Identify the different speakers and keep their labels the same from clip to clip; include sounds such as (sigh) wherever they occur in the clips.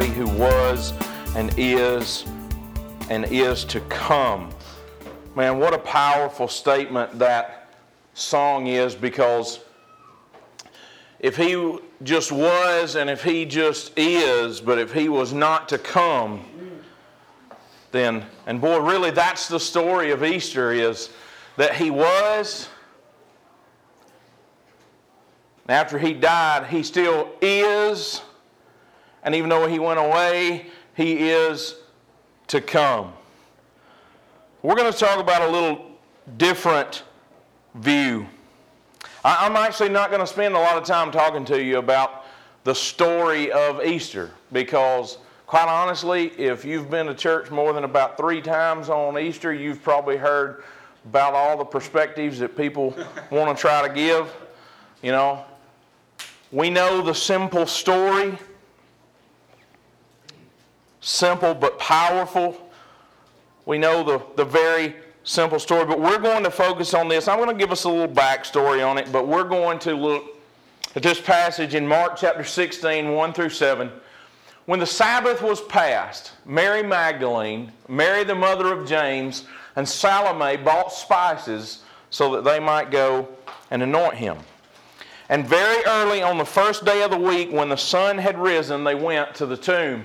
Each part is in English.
Speaker 1: Who was and is and is to come. Man, what a powerful statement that song is because if he just was and if he just is, but if he was not to come, then, and boy, really that's the story of Easter is that he was. After he died, he still is. And even though he went away, he is to come. We're going to talk about a little different view. I'm actually not going to spend a lot of time talking to you about the story of Easter because, quite honestly, if you've been to church more than about three times on Easter, you've probably heard about all the perspectives that people (laughs) want to try to give. You know, we know the simple story, simple but powerful. We know the, the very simple story, but we're going to focus on this. I'm going to give us a little backstory on it, but we're going to look at this passage in Mark chapter 16, 1 through 7. When the Sabbath was passed, Mary Magdalene, Mary the mother of James, and Salome bought spices so that they might go and anoint him. And very early on the first day of the week, when the sun had risen, they went to the tomb.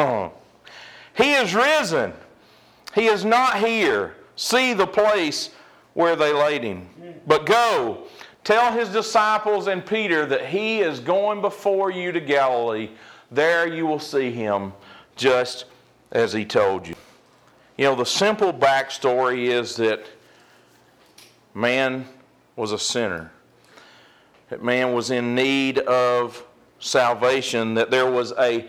Speaker 1: Oh. He is risen. He is not here. See the place where they laid him. But go, tell his disciples and Peter that he is going before you to Galilee there you will see him just as he told you. You know, the simple backstory is that man was a sinner, that man was in need of salvation, that there was a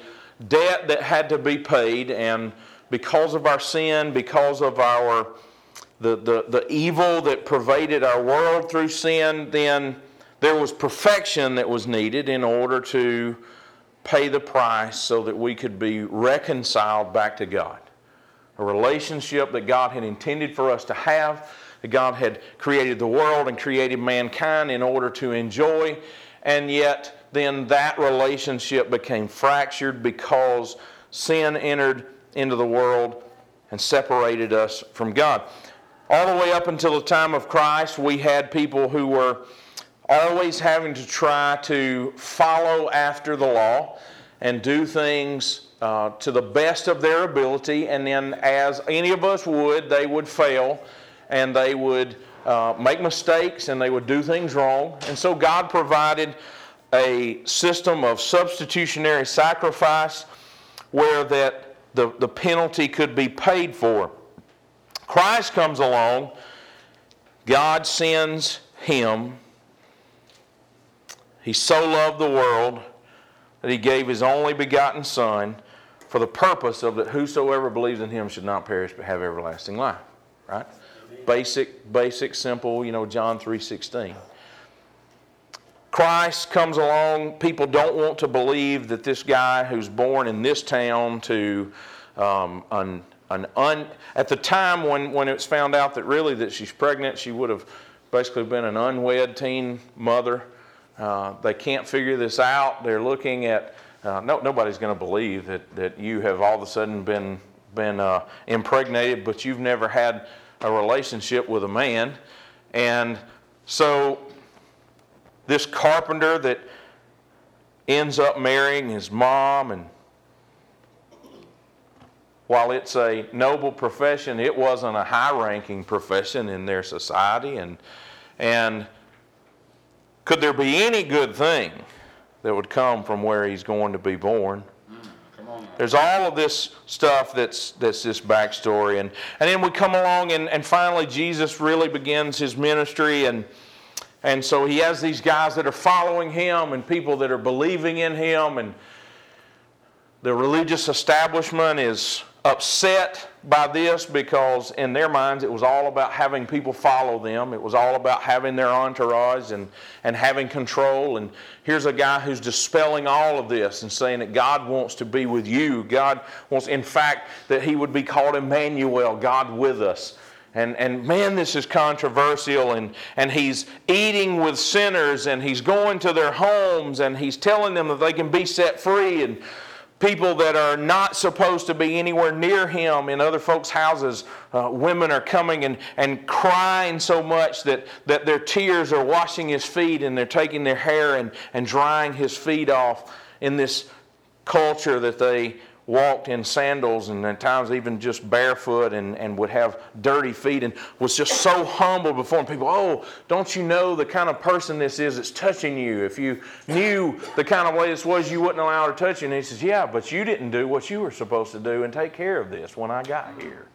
Speaker 1: debt that had to be paid, and because of our sin, because of our the, the, the evil that pervaded our world through sin, then there was perfection that was needed in order to pay the price so that we could be reconciled back to God. A relationship that God had intended for us to have, that God had created the world and created mankind in order to enjoy, and yet then that relationship became fractured because sin entered into the world and separated us from God. All the way up until the time of Christ, we had people who were always having to try to follow after the law and do things uh, to the best of their ability. And then, as any of us would, they would fail and they would uh, make mistakes and they would do things wrong. And so, God provided a system of substitutionary sacrifice where that the, the penalty could be paid for. Christ comes along, God sends him he so loved the world that he gave his only begotten Son for the purpose of that whosoever believes in him should not perish but have everlasting life. Right? Basic, basic, simple, you know, John 3.16. Christ comes along. People don't want to believe that this guy who's born in this town to um, an, an un, at the time when, when it was found out that really that she's pregnant, she would have basically been an unwed teen mother. Uh, they can't figure this out. They're looking at, uh, no, nobody's going to believe that, that you have all of a sudden been, been uh, impregnated, but you've never had a relationship with a man. And so this carpenter that ends up marrying his mom and while it's a noble profession, it wasn't a high ranking profession in their society. And, and could there be any good thing that would come from where he's going to be born? There's all of this stuff that's, that's this backstory. And, and then we come along, and, and finally, Jesus really begins his ministry. And, and so he has these guys that are following him and people that are believing in him. And the religious establishment is upset by this because in their minds it was all about having people follow them. It was all about having their entourage and, and having control. And here's a guy who's dispelling all of this and saying that God wants to be with you. God wants, in fact, that he would be called Emmanuel, God with us. And, and man, this is controversial. And, and he's eating with sinners and he's going to their homes and he's telling them that they can be set free. And people that are not supposed to be anywhere near him in other folks' houses. Uh, women are coming and, and crying so much that, that their tears are washing his feet and they're taking their hair and, and drying his feet off in this culture that they walked in sandals and at times even just barefoot and, and would have dirty feet and was just so humble before people. Oh, don't you know the kind of person this is that's touching you? If you knew the kind of way this was, you wouldn't allow her to touch you. And he says, Yeah, but you didn't do what you were supposed to do and take care of this when I got here.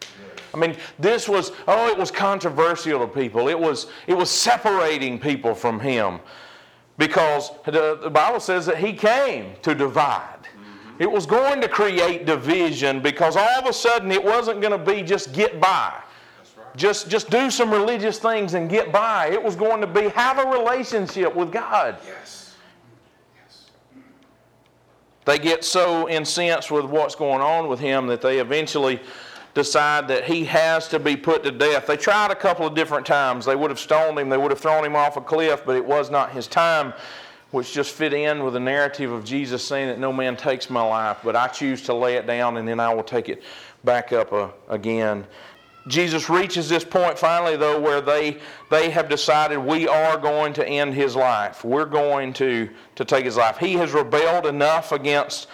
Speaker 1: I mean, this was, oh, it was controversial to people. It was, it was separating people from him because the, the Bible says that he came to divide. It was going to create division because all of a sudden it wasn't going to be just get by. Just, just do some religious things and get by. It was going to be have a relationship with God.
Speaker 2: Yes. Yes.
Speaker 1: They get so incensed with what's going on with him that they eventually decide that he has to be put to death. They tried a couple of different times. They would have stoned him, they would have thrown him off a cliff, but it was not his time which just fit in with the narrative of Jesus saying that no man takes my life, but I choose to lay it down and then I will take it back up uh, again. Jesus reaches this point finally, though, where they, they have decided we are going to end his life. We're going to, to take his life. He has rebelled enough against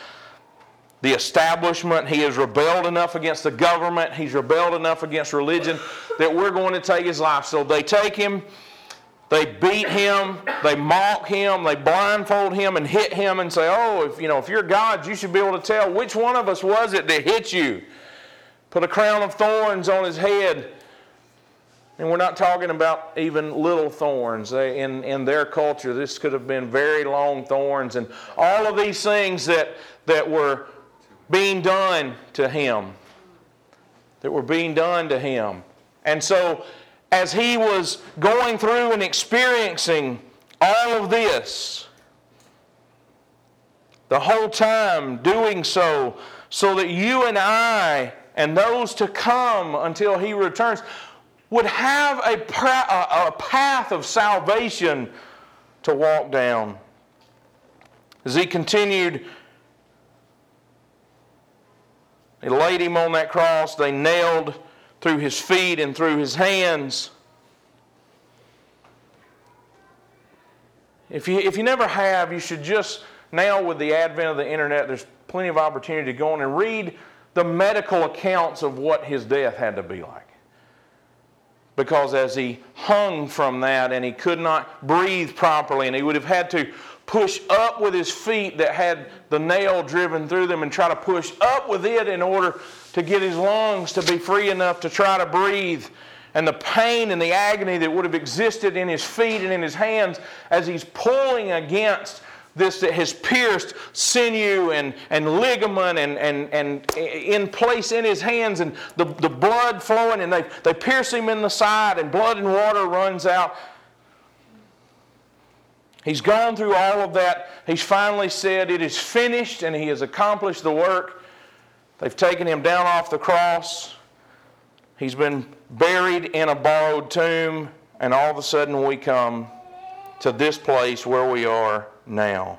Speaker 1: the establishment. He has rebelled enough against the government. He's rebelled enough against religion that we're going to take his life. So they take him they beat him, they mock him, they blindfold him and hit him and say, "Oh, if you know, if you're God, you should be able to tell which one of us was it that hit you." Put a crown of thorns on his head. And we're not talking about even little thorns. In, in their culture, this could have been very long thorns and all of these things that, that were being done to him. That were being done to him. And so as he was going through and experiencing all of this, the whole time doing so, so that you and I and those to come until he returns would have a, a path of salvation to walk down. As he continued, they laid him on that cross, they nailed through his feet and through his hands. If you, if you never have, you should just, now with the advent of the internet, there's plenty of opportunity to go on and read the medical accounts of what his death had to be like. Because as he hung from that and he could not breathe properly, and he would have had to push up with his feet that had the nail driven through them and try to push up with it in order to get his lungs to be free enough to try to breathe. And the pain and the agony that would have existed in his feet and in his hands as he's pulling against this that has pierced sinew and, and ligament and, and, and in place in his hands and the, the blood flowing and they, they pierce him in the side and blood and water runs out. He's gone through all of that. He's finally said, It is finished, and he has accomplished the work. They've taken him down off the cross. He's been buried in a borrowed tomb, and all of a sudden we come to this place where we are now.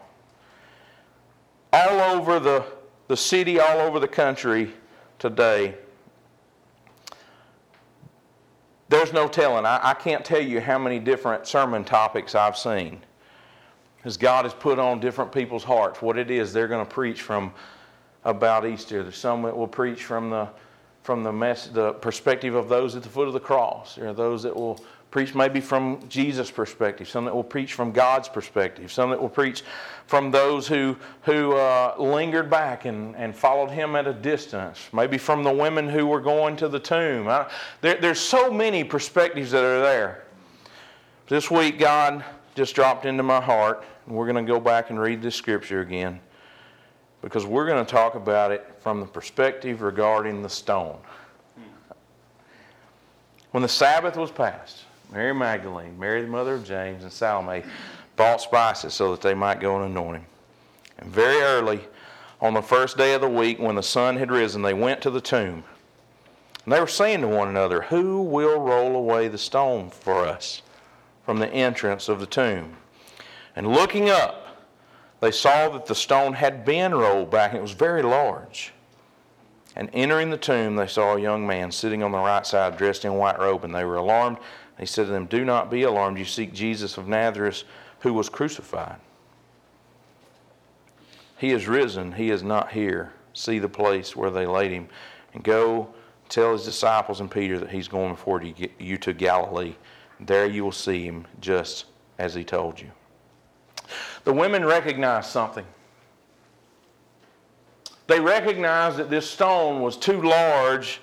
Speaker 1: All over the, the city, all over the country today, there's no telling. I, I can't tell you how many different sermon topics I've seen. As God has put on different people's hearts what it is they're going to preach from about Easter. There's some that will preach from the from the, mess, the perspective of those at the foot of the cross. There are those that will preach maybe from Jesus' perspective, some that will preach from God's perspective, some that will preach from those who, who uh, lingered back and, and followed him at a distance, maybe from the women who were going to the tomb. I, there, there's so many perspectives that are there. This week, God just dropped into my heart, and we're going to go back and read this scripture again because we're going to talk about it from the perspective regarding the stone. When the Sabbath was passed, Mary Magdalene, Mary the mother of James, and Salome bought spices so that they might go and anoint him. And very early, on the first day of the week, when the sun had risen, they went to the tomb. And they were saying to one another, Who will roll away the stone for us from the entrance of the tomb? And looking up, they saw that the stone had been rolled back, and it was very large. And entering the tomb, they saw a young man sitting on the right side, dressed in white robe, and they were alarmed. He said to them, Do not be alarmed. You seek Jesus of Nazareth, who was crucified. He is risen. He is not here. See the place where they laid him. And go tell his disciples and Peter that he's going before you to Galilee. There you will see him just as he told you. The women recognized something. They recognized that this stone was too large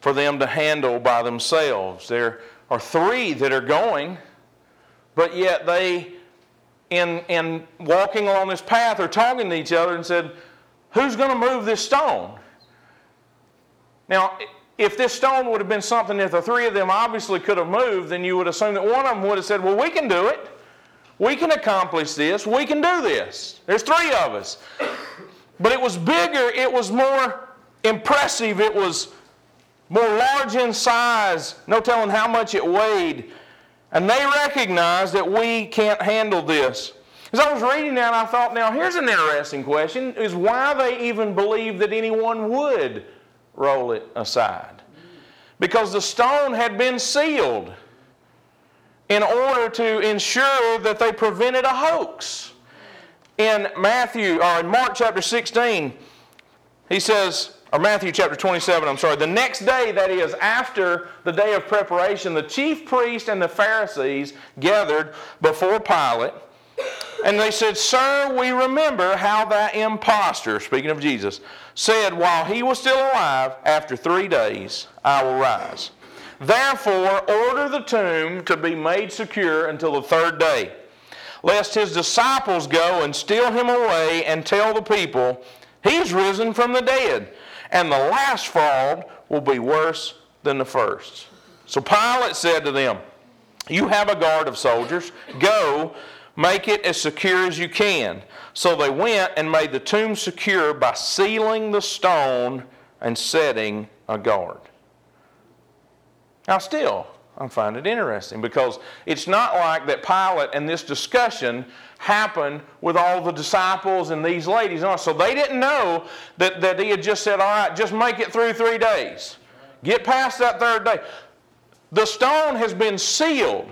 Speaker 1: for them to handle by themselves. There are three that are going, but yet they, in, in walking along this path, are talking to each other and said, Who's going to move this stone? Now, if this stone would have been something that the three of them obviously could have moved, then you would assume that one of them would have said, Well, we can do it. We can accomplish this. We can do this. There's three of us. But it was bigger, it was more impressive, it was more large in size, no telling how much it weighed. And they recognized that we can't handle this. As I was reading that, I thought, now here's an interesting question is why they even believed that anyone would roll it aside. Because the stone had been sealed in order to ensure that they prevented a hoax in Matthew, or in Mark chapter 16, he says, or Matthew chapter 27, I'm sorry, the next day, that is, after the day of preparation, the chief priest and the Pharisees gathered before Pilate, and they said, Sir, we remember how that impostor, speaking of Jesus, said, While he was still alive, after three days, I will rise. Therefore, order the tomb to be made secure until the third day lest his disciples go and steal him away and tell the people, He's risen from the dead. And the last fraud will be worse than the first. So Pilate said to them, You have a guard of soldiers. Go, make it as secure as you can. So they went and made the tomb secure by sealing the stone and setting a guard. Now, still, I find it interesting because it's not like that Pilate and this discussion happened with all the disciples and these ladies. So they didn't know that, that he had just said, All right, just make it through three days. Get past that third day. The stone has been sealed.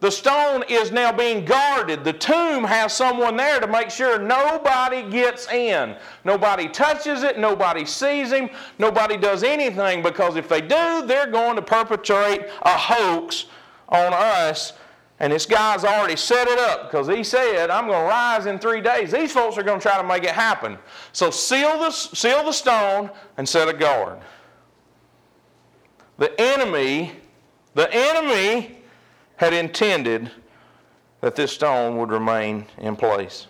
Speaker 1: The stone is now being guarded. The tomb has someone there to make sure nobody gets in. Nobody touches it, nobody sees him, nobody does anything because if they do, they're going to perpetrate a hoax on us. And this guy's already set it up because he said, I'm going to rise in three days. These folks are going to try to make it happen. So seal the, seal the stone and set a guard. The enemy, the enemy had intended that this stone would remain in place.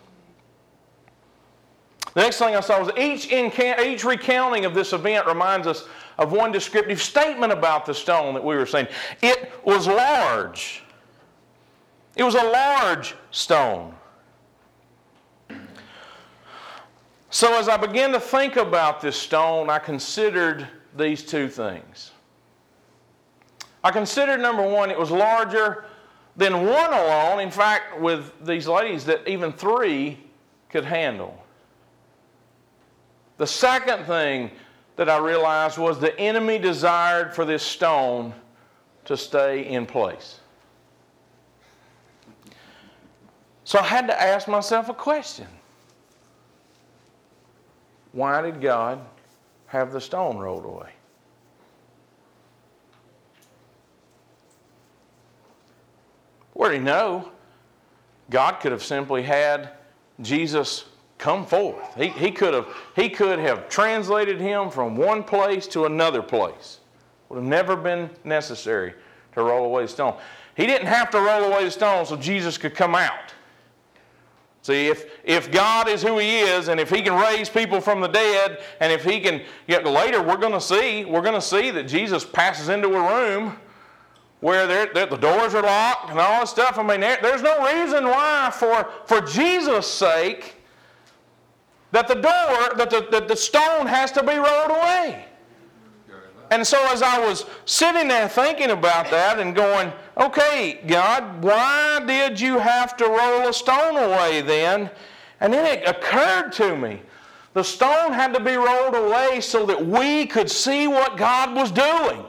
Speaker 1: The next thing I saw was each, each recounting of this event reminds us of one descriptive statement about the stone that we were saying. It was large. It was a large stone. So, as I began to think about this stone, I considered these two things. I considered number one, it was larger than one alone. In fact, with these ladies, that even three could handle. The second thing that I realized was the enemy desired for this stone to stay in place. So I had to ask myself a question Why did God have the stone rolled away? Where you know? God could have simply had Jesus come forth. He, he, could have, he could have translated him from one place to another place. Would have never been necessary to roll away the stone. He didn't have to roll away the stone so Jesus could come out. See, if, if God is who He is, and if He can raise people from the dead, and if He can, know, later we're going to see, we're going to see that Jesus passes into a room where they're, they're, the doors are locked and all this stuff. I mean, there, there's no reason why, for, for Jesus' sake, that the door, that the, that the stone has to be rolled away. And so as I was sitting there thinking about that and going, okay, God, why did you have to roll a stone away then? And then it occurred to me the stone had to be rolled away so that we could see what God was doing.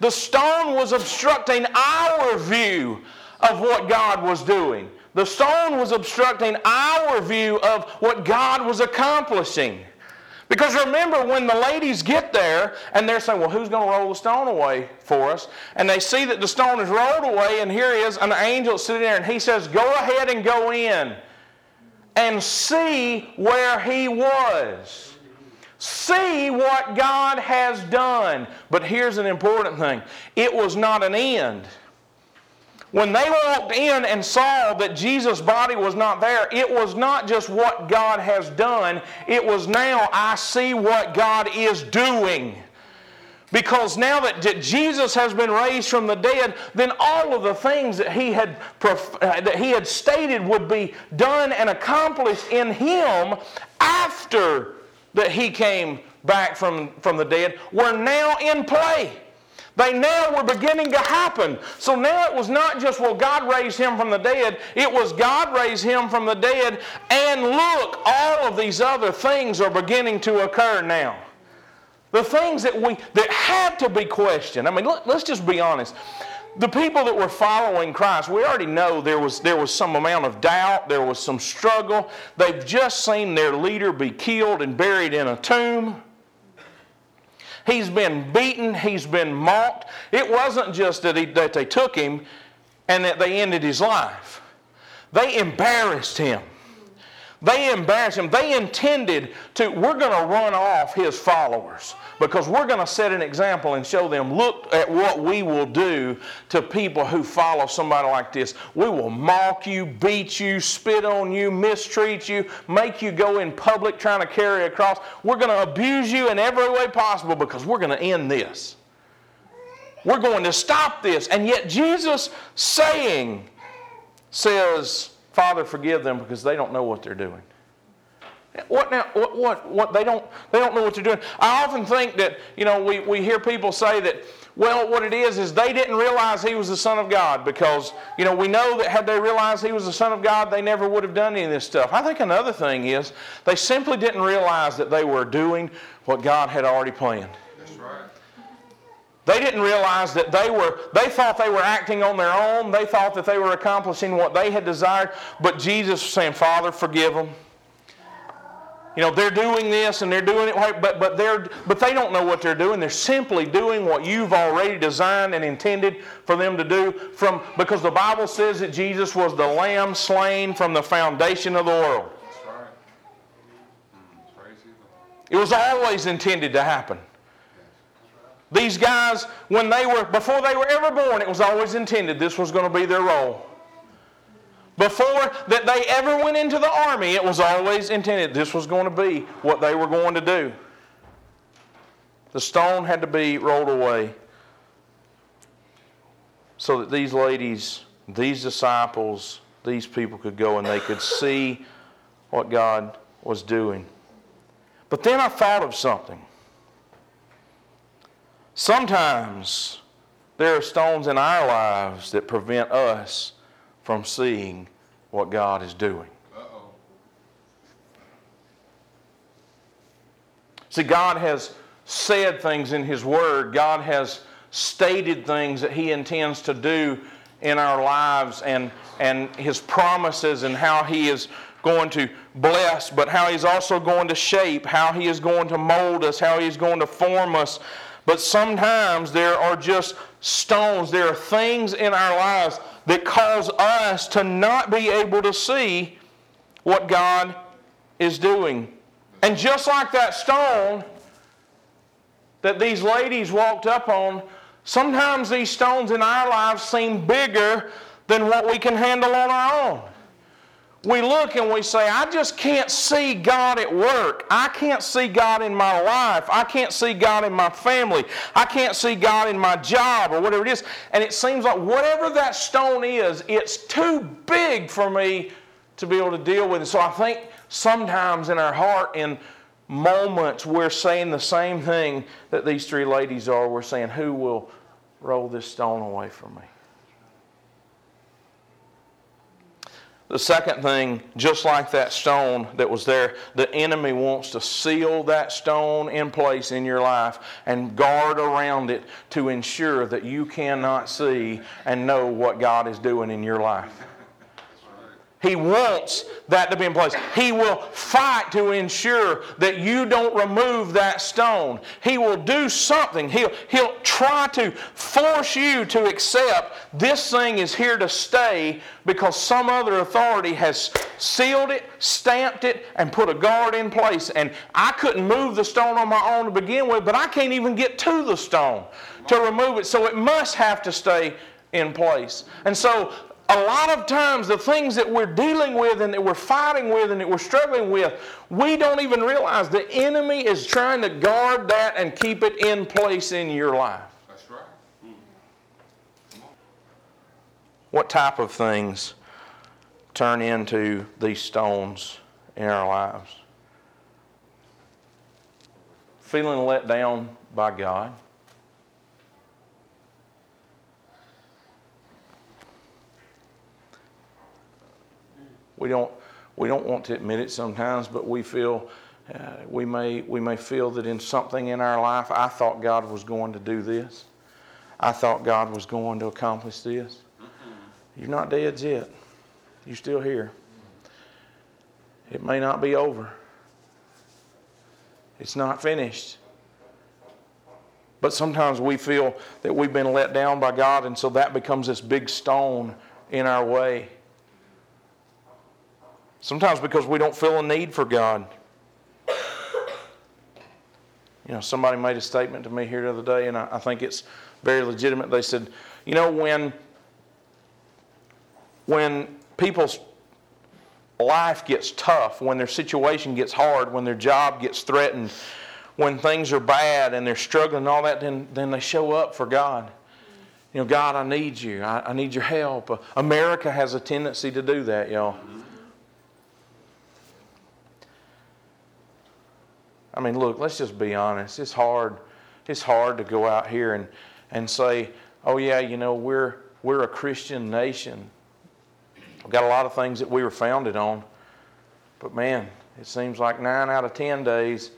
Speaker 1: The stone was obstructing our view of what God was doing. The stone was obstructing our view of what God was accomplishing. Because remember, when the ladies get there and they're saying, Well, who's going to roll the stone away for us? And they see that the stone is rolled away, and here is an angel sitting there, and he says, Go ahead and go in and see where he was. See what God has done. But here's an important thing it was not an end. When they walked in and saw that Jesus' body was not there, it was not just what God has done, it was now I see what God is doing. Because now that Jesus has been raised from the dead, then all of the things that he had, uh, that he had stated would be done and accomplished in him after that he came back from, from the dead were now in play. They now were beginning to happen. So now it was not just, well, God raised him from the dead. It was God raised him from the dead. And look, all of these other things are beginning to occur now. The things that we that had to be questioned. I mean, let, let's just be honest. The people that were following Christ, we already know there was, there was some amount of doubt, there was some struggle. They've just seen their leader be killed and buried in a tomb. He's been beaten, he's been mocked. It wasn't just that, he, that they took him and that they ended his life, they embarrassed him. They embarrassed him. They intended to, we're going to run off his followers because we're going to set an example and show them, look at what we will do to people who follow somebody like this. We will mock you, beat you, spit on you, mistreat you, make you go in public trying to carry a cross. We're going to abuse you in every way possible because we're going to end this. We're going to stop this. And yet, Jesus saying, says, Father, forgive them because they don't know what they're doing. What now? What, what, what? They don't, they don't know what they're doing. I often think that, you know, we, we hear people say that, well, what it is is they didn't realize he was the Son of God because, you know, we know that had they realized he was the Son of God, they never would have done any of this stuff. I think another thing is they simply didn't realize that they were doing what God had already planned. They didn't realize that they were, they thought they were acting on their own. They thought that they were accomplishing what they had desired. But Jesus was saying, Father, forgive them. You know, they're doing this and they're doing it, but, but, they're, but they don't know what they're doing. They're simply doing what you've already designed and intended for them to do from, because the Bible says that Jesus was the lamb slain from the foundation of the world. That's right. Mm, it was always intended to happen. These guys, when they were, before they were ever born, it was always intended this was going to be their role. Before that they ever went into the army, it was always intended this was going to be what they were going to do. The stone had to be rolled away so that these ladies, these disciples, these people could go and they could see what God was doing. But then I thought of something. Sometimes there are stones in our lives that prevent us from seeing what God is doing. Uh-oh. See, God has said things in His Word, God has stated things that He intends to do in our lives and, and His promises and how He is going to bless, but how He's also going to shape, how He is going to mold us, how He's going to form us. But sometimes there are just stones, there are things in our lives that cause us to not be able to see what God is doing. And just like that stone that these ladies walked up on, sometimes these stones in our lives seem bigger than what we can handle on our own. We look and we say, I just can't see God at work. I can't see God in my life. I can't see God in my family. I can't see God in my job or whatever it is. And it seems like whatever that stone is, it's too big for me to be able to deal with it. So I think sometimes in our heart, in moments, we're saying the same thing that these three ladies are. We're saying, Who will roll this stone away from me? The second thing, just like that stone that was there, the enemy wants to seal that stone in place in your life and guard around it to ensure that you cannot see and know what God is doing in your life. He wants that to be in place. He will fight to ensure that you don't remove that stone. He will do something. He'll, he'll try to force you to accept this thing is here to stay because some other authority has sealed it, stamped it, and put a guard in place. And I couldn't move the stone on my own to begin with, but I can't even get to the stone to remove it. So it must have to stay in place. And so a lot of times the things that we're dealing with and that we're fighting with and that we're struggling with, we don't even realize the enemy is trying to guard that and keep it in place in your life.
Speaker 2: That's right. Mm.
Speaker 1: What type of things turn into these stones in our lives? Feeling let down by God. We don't, we don't want to admit it sometimes, but we feel uh, we, may, we may feel that in something in our life, I thought God was going to do this. I thought God was going to accomplish this. You're not dead yet. You're still here. It may not be over. It's not finished. But sometimes we feel that we've been let down by God, and so that becomes this big stone in our way. Sometimes because we don't feel a need for God. You know, somebody made a statement to me here the other day, and I, I think it's very legitimate. They said, you know, when when people's life gets tough, when their situation gets hard, when their job gets threatened, when things are bad and they're struggling and all that, then, then they show up for God. You know, God, I need you. I, I need your help. Uh, America has a tendency to do that, y'all. I mean, look, let's just be honest. It's hard. It's hard to go out here and, and say, oh, yeah, you know, we're, we're a Christian nation. We've got a lot of things that we were founded on. But man, it seems like nine out of 10 days,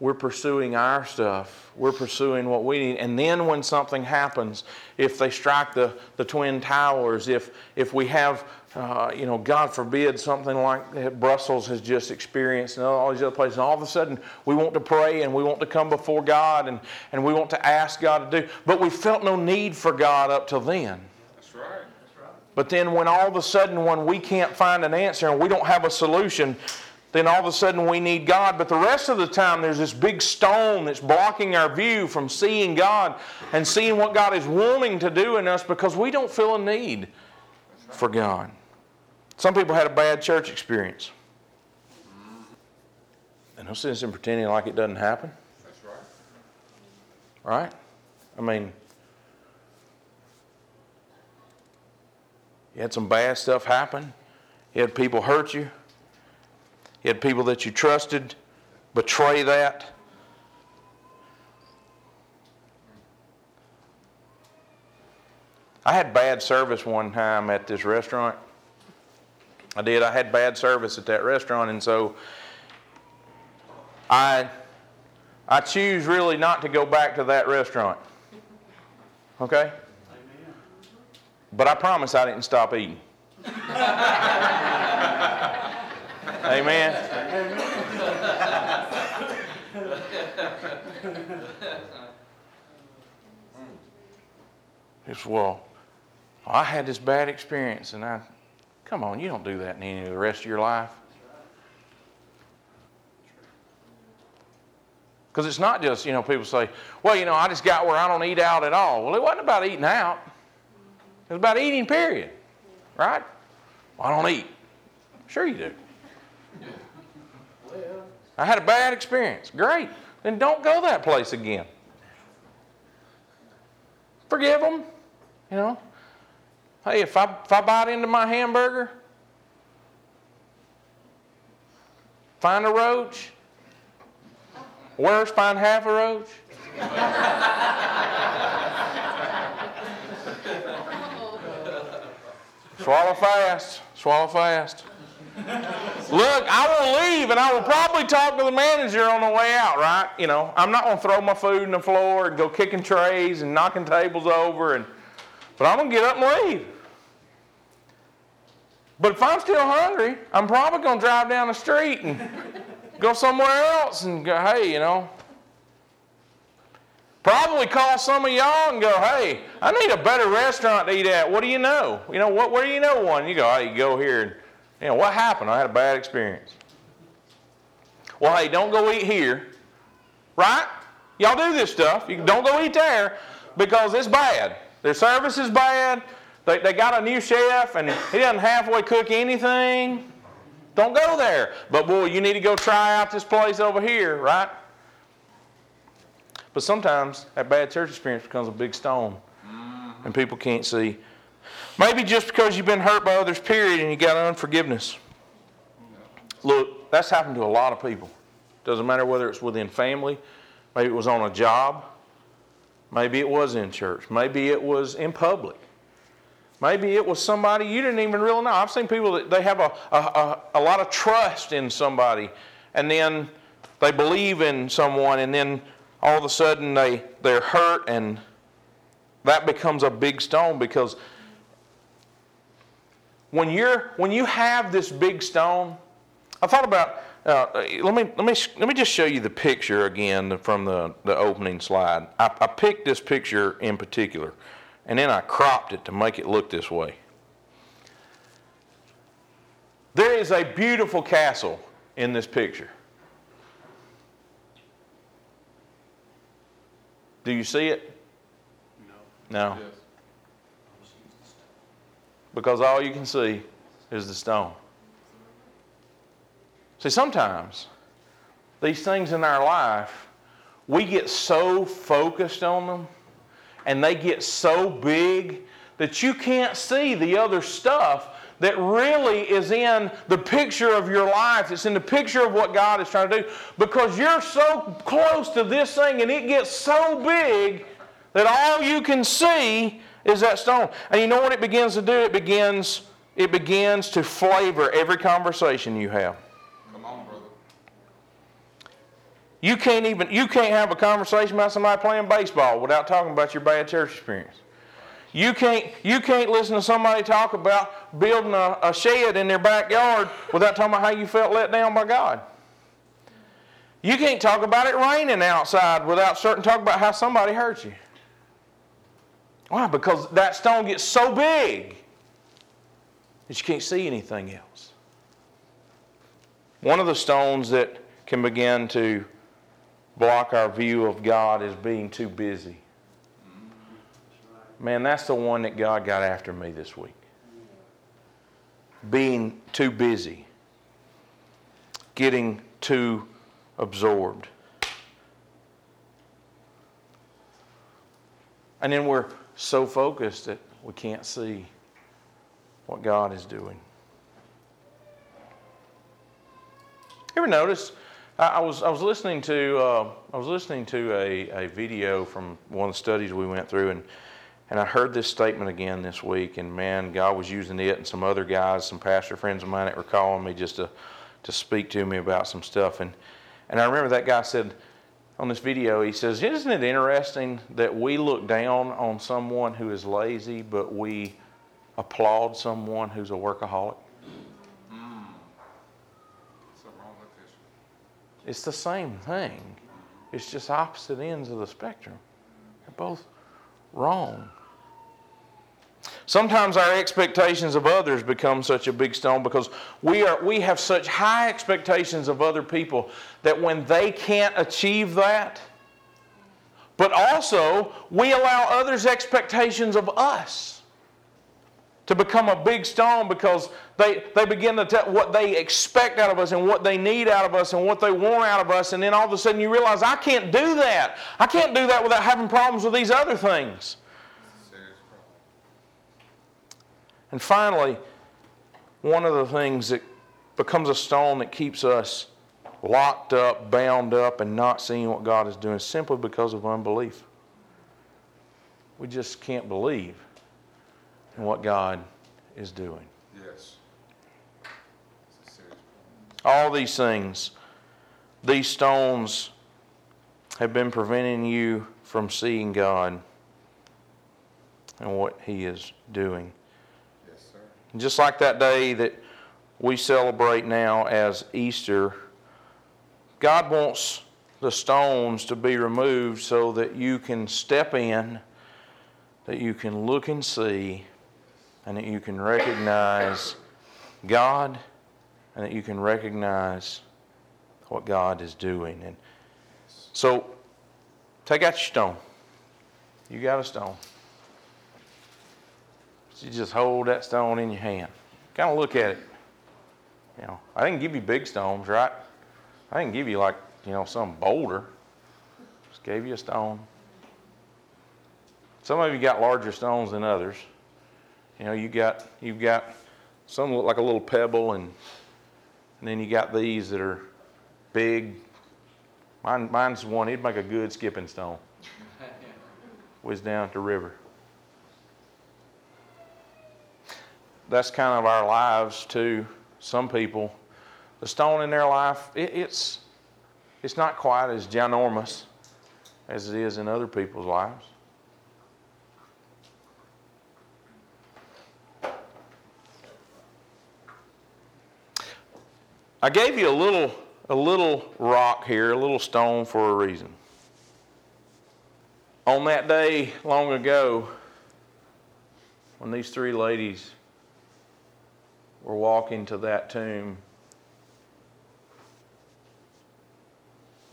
Speaker 1: we're pursuing our stuff. We're pursuing what we need. And then when something happens, if they strike the, the Twin Towers, if, if we have uh, you know, God forbid something like Brussels has just experienced and all these other places. And all of a sudden, we want to pray and we want to come before God and, and we want to ask God to do. But we felt no need for God up till then.
Speaker 2: That's right. That's right.
Speaker 1: But then, when all of a sudden, when we can't find an answer and we don't have a solution, then all of a sudden we need God. But the rest of the time, there's this big stone that's blocking our view from seeing God and seeing what God is wanting to do in us because we don't feel a need for God. Some people had a bad church experience. And no sense in pretending like it doesn't happen.
Speaker 2: That's right.
Speaker 1: Right? I mean, you had some bad stuff happen. You had people hurt you. You had people that you trusted betray that. I had bad service one time at this restaurant. I did. I had bad service at that restaurant, and so I I choose really not to go back to that restaurant. Okay? Amen. But I promise I didn't stop eating. (laughs) Amen. It's well, I had this bad experience, and I Come on, you don't do that in any of the rest of your life. Because it's not just, you know, people say, well, you know, I just got where I don't eat out at all. Well, it wasn't about eating out, it was about eating, period. Right? Well, I don't eat. Sure you do. I had a bad experience. Great. Then don't go that place again. Forgive them. You know. Hey, if I if I bite into my hamburger, find a roach. Worse, find half a roach. Swallow fast. Swallow fast. Look, I will leave and I will probably talk to the manager on the way out, right? You know, I'm not going to throw my food on the floor and go kicking trays and knocking tables over, and, but I'm going to get up and leave. But if I'm still hungry, I'm probably going to drive down the street and go somewhere else and go, hey, you know, Probably call some of y'all and go, hey, I need a better restaurant to eat at. What do you know? You know, what, where do you know one? You go, hey, you go here and, you know, what happened? I had a bad experience. Well, hey, don't go eat here. Right? Y'all do this stuff. You don't go eat there because it's bad. Their service is bad. They, they got a new chef and he doesn't halfway cook anything. Don't go there. But boy, you need to go try out this place over here, right? But sometimes that bad church experience becomes a big stone and people can't see. Maybe just because you've been hurt by others, period, and you got unforgiveness. Look, that's happened to a lot of people. Doesn't matter whether it's within family, maybe it was on a job, maybe it was in church, maybe it was in public. Maybe it was somebody you didn't even really know. I've seen people that they have a, a, a, lot of trust in somebody, and then they believe in someone, and then all of a sudden they, they're hurt and that becomes a big stone because when you're when you have this big stone i thought about uh, let me let me let me just show you the picture again from the, the opening slide I, I picked this picture in particular and then i cropped it to make it look this way there is a beautiful castle in this picture Do you see it? No. No. Because all you can see is the stone. See, sometimes these things in our life, we get so focused on them and they get so big that you can't see the other stuff that really is in the picture of your life. It's in the picture of what God is trying to do because you're so close to this thing and it gets so big that all you can see is that stone. And you know what it begins to do? It begins it begins to flavor every conversation you have.
Speaker 2: Come on, brother.
Speaker 1: You can't even you can't have a conversation about somebody playing baseball without talking about your bad church experience. You can't, you can't listen to somebody talk about building a, a shed in their backyard without talking about how you felt let down by God. You can't talk about it raining outside without certain talk about how somebody hurt you. Why? Because that stone gets so big that you can't see anything else. One of the stones that can begin to block our view of God as being too busy. Man, that's the one that God got after me this week. Being too busy, getting too absorbed. And then we're so focused that we can't see what God is doing. Ever notice? I was, I was listening to uh, I was listening to a, a video from one of the studies we went through, and and I heard this statement again this week, and man, God was using it and some other guys, some pastor friends of mine that were calling me just to, to speak to me about some stuff. And, and I remember that guy said on this video, he says, Isn't it interesting that we look down on someone who is lazy, but we applaud someone who's a workaholic? It's the same thing. It's just opposite ends of the spectrum. They're both wrong. Sometimes our expectations of others become such a big stone because we, are, we have such high expectations of other people that when they can't achieve that, but also we allow others' expectations of us to become a big stone because they, they begin to tell what they expect out of us and what they need out of us and what they want out of us. And then all of a sudden you realize, I can't do that. I can't do that without having problems with these other things. And finally, one of the things that becomes a stone that keeps us locked up, bound up, and not seeing what God is doing simply because of unbelief. We just can't believe in what God is doing.
Speaker 2: Yes.
Speaker 1: All these things, these stones have been preventing you from seeing God and what He is doing.
Speaker 2: Yes, sir.
Speaker 1: Just like that day that we celebrate now as Easter, God wants the stones to be removed so that you can step in, that you can look and see, and that you can recognize God, and that you can recognize what God is doing. And so, take out your stone. You got a stone. You just hold that stone in your hand. Kind of look at it. You know, I didn't give you big stones, right? I didn't give you like, you know, some boulder. Just gave you a stone. Some of you got larger stones than others. You know, you got you've got some look like a little pebble and and then you got these that are big. Mine, mine's one, he'd make a good skipping stone. (laughs) Was down at the river. That's kind of our lives too. Some people, the stone in their life, it, it's it's not quite as ginormous as it is in other people's lives. I gave you a little a little rock here, a little stone for a reason. On that day long ago, when these three ladies were walking to that tomb,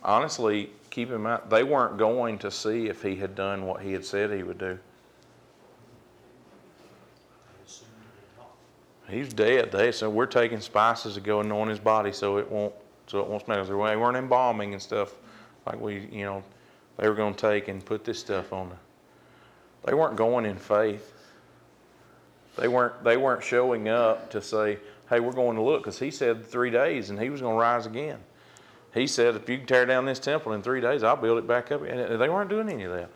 Speaker 1: honestly, keep in mind, they weren't going to see if he had done what he had said he would do. He's dead. They said we're taking spices to go anoint his body so it won't so it won't smell. They weren't embalming and stuff like we you know they were going to take and put this stuff on. They weren't going in faith. They weren't they weren't showing up to say, "Hey, we're going to look," because he said three days and he was going to rise again. He said, "If you can tear down this temple in three days, I'll build it back up." And they weren't doing any of that.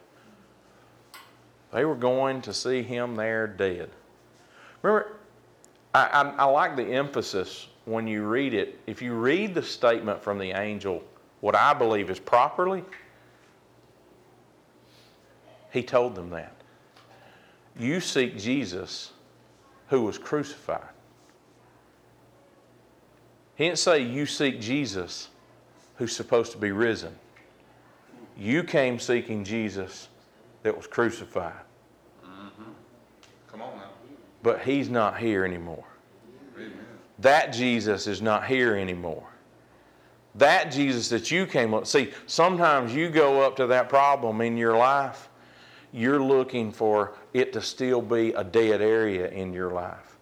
Speaker 1: They were going to see him there dead. Remember, I, I, I, like the emphasis when you read it. If you read the statement from the angel, what I believe is properly, he told them that. You seek Jesus who was crucified. He didn't say you seek Jesus who's supposed to be risen. You came seeking Jesus that was crucified.
Speaker 2: Mm-hmm. Come on now.
Speaker 1: But he's not here anymore.
Speaker 2: Amen.
Speaker 1: That Jesus is not here anymore. That Jesus that you came up, see, sometimes you go up to that problem in your life, you're looking for it to still be a dead area in your life.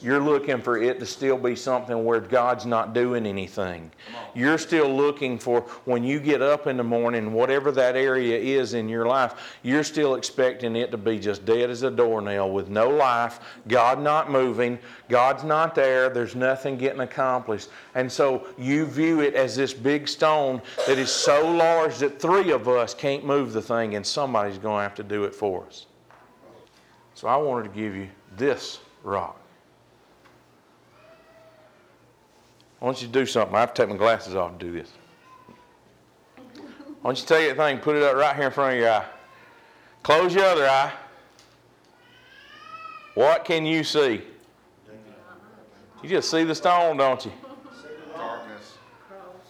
Speaker 1: You're looking for it to still be something where God's not doing anything. You're still looking for when you get up in the morning, whatever that area is in your life, you're still expecting it to be just dead as a doornail with no life, God not moving, God's not there, there's nothing getting accomplished. And so you view it as this big stone that is so large that three of us can't move the thing and somebody's going to have to do it for us. So I wanted to give you this rock. I want you to do something. I have to take my glasses off to do this. I want you to take that thing, put it up right here in front of your eye. Close your other eye. What can you see? You just see the stone, don't you?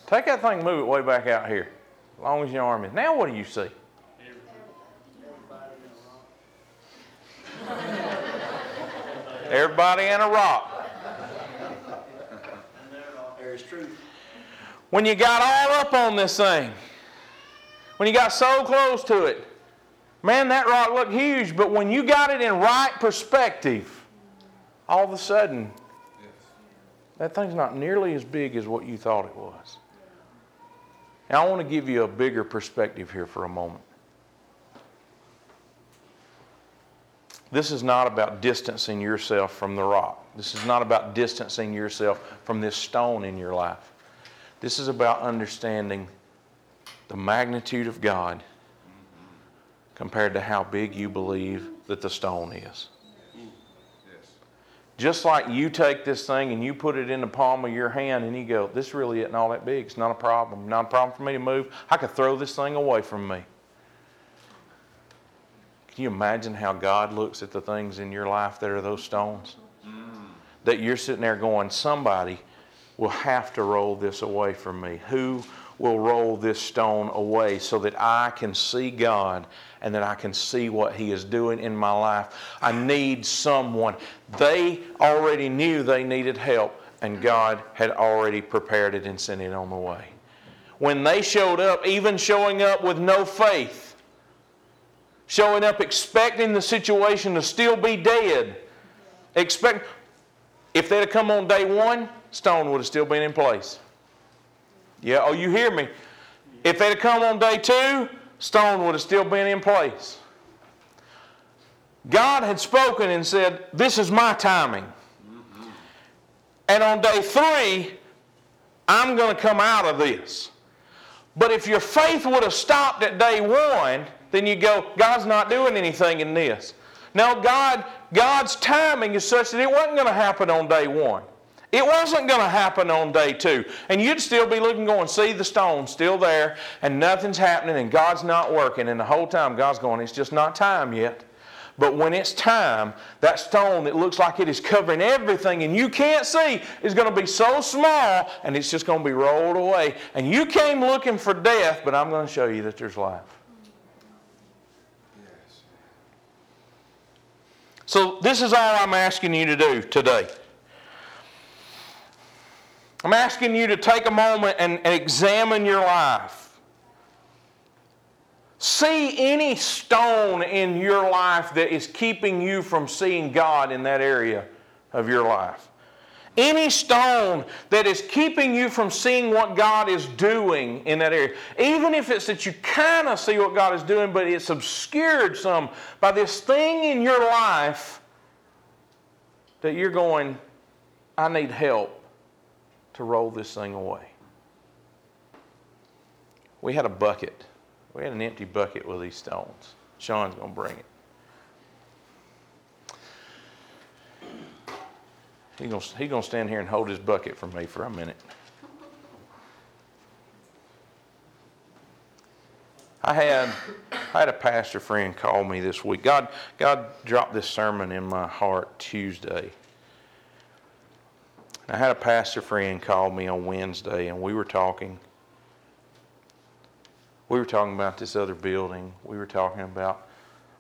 Speaker 1: Take that thing, move it way back out here, as long as your arm is. Now, what do you see? Everybody and a rock.
Speaker 3: There's truth.
Speaker 1: When you got all up on this thing, when you got so close to it, man, that rock looked huge, but when you got it in right perspective, all of a sudden,
Speaker 2: Yes.
Speaker 1: that thing's not nearly as big as what you thought it was. Now, I want to give you a bigger perspective here for a moment. This is not about distancing yourself from the rock. This is not about distancing yourself from this stone in your life. This is about understanding the magnitude of God compared to how big you believe that the stone is. Just like you take this thing and you put it in the palm of your hand and you go, this really isn't all that big. It's not a problem. Not a problem for me to move. I could throw this thing away from me. Can you imagine how God looks at the things in your life that are those stones? That you're sitting there going, somebody will have to roll this away from me. Who will roll this stone away so that I can see God and that I can see what He is doing in my life? I need someone. They already knew they needed help, and God had already prepared it and sent it on the way. When they showed up, even showing up with no faith, showing up expecting the situation to still be dead, expect if they'd have come on day one, stone would have still been in place. Yeah, oh, you hear me? If they'd have come on day two, stone would have still been in place. God had spoken and said, This is my timing. And on day three, I'm going to come out of this. But if your faith would have stopped at day one, then you go, God's not doing anything in this. Now, God, God's timing is such that it wasn't going to happen on day one. It wasn't going to happen on day two. And you'd still be looking, going, see the stone still there, and nothing's happening, and God's not working. And the whole time, God's going, it's just not time yet. But when it's time, that stone that looks like it is covering everything and you can't see is going to be so small and it's just going to be rolled away. And you came looking for death, but I'm going to show you that there's life. So, this is all I'm asking you to do today. I'm asking you to take a moment and, and examine your life. See any stone in your life that is keeping you from seeing God in that area of your life. Any stone that is keeping you from seeing what God is doing in that area. Even if it's that you kind of see what God is doing, but it's obscured some by this thing in your life that you're going, I need help to roll this thing away. We had a bucket. We had an empty bucket with these stones. Sean's going to bring it. He's going he gonna stand here and hold his bucket for me for a minute. I had, I had a pastor friend call me this week. God, God dropped this sermon in my heart Tuesday. I had a pastor friend call me on Wednesday, and we were talking. We were talking about this other building. We were talking about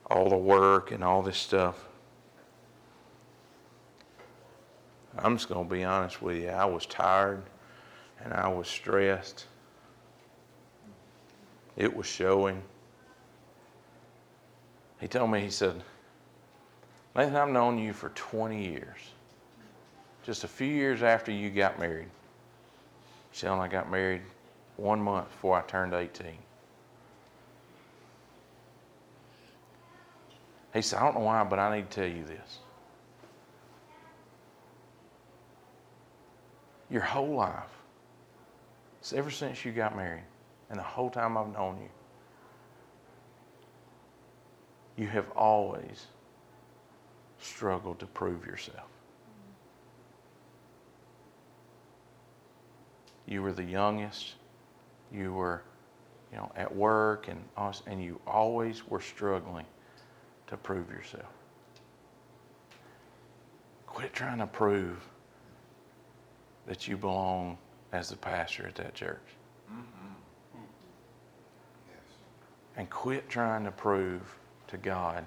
Speaker 1: all the work and all this stuff. I'm just going to be honest with you. I was tired and I was stressed. It was showing. He told me, he said, Nathan, I've known you for 20 years. Just a few years after you got married. Shell and I got married one month before I turned 18. He said, I don't know why, but I need to tell you this. Your whole life, it's ever since you got married, and the whole time I've known you, you have always struggled to prove yourself. You were the youngest. You were, you know, at work and and you always were struggling to prove yourself. Quit trying to prove that you belong as the pastor at that church.
Speaker 2: Yes.
Speaker 1: And quit trying to prove to God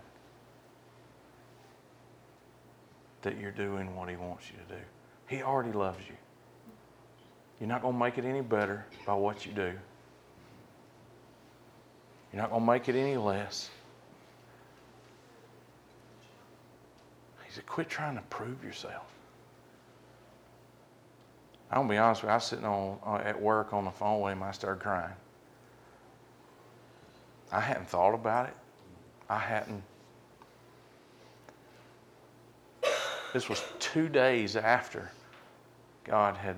Speaker 1: that you're doing what He wants you to do. He already loves you. You're not going to make it any better by what you do. You're not going to make it any less. He said, quit trying to prove yourself. I'm gonna be honest with you, I was sitting on, uh, at work on the phone with him, I started crying. I hadn't thought about it. I hadn't. This was two days after God had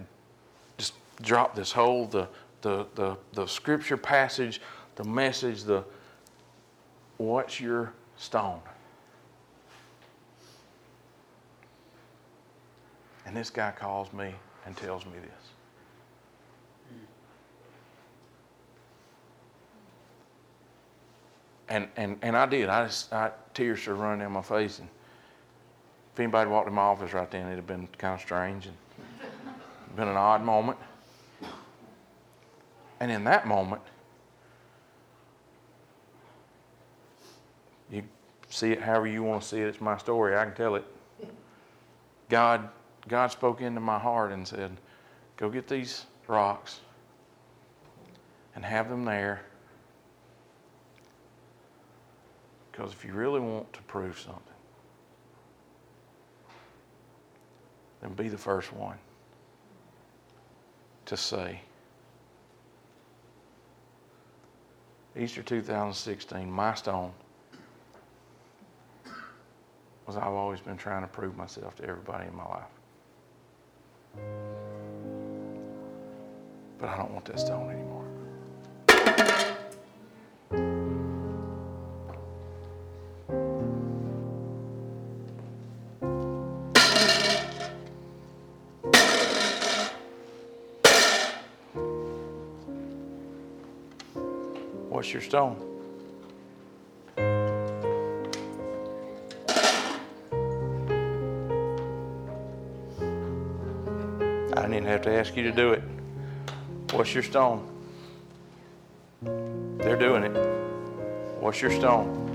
Speaker 1: just dropped this whole the the the, the scripture passage, the message, the what's your stone? And this guy calls me and tells me this. And, and, and I did. I just, I, tears started running down my face. And if anybody walked in my office right then, it'd have been kind of strange and (laughs) been an odd moment. And in that moment, you see it however you want to see it. It's my story. I can tell it. God, God spoke into my heart and said, "Go get these rocks and have them there." Because if you really want to prove something, then be the first one to say, Easter 2016, my stone was I've always been trying to prove myself to everybody in my life. But I don't want that stone anymore. What's your stone? Didn't have to ask you to do it. What's your stone? They're doing it. What's your stone?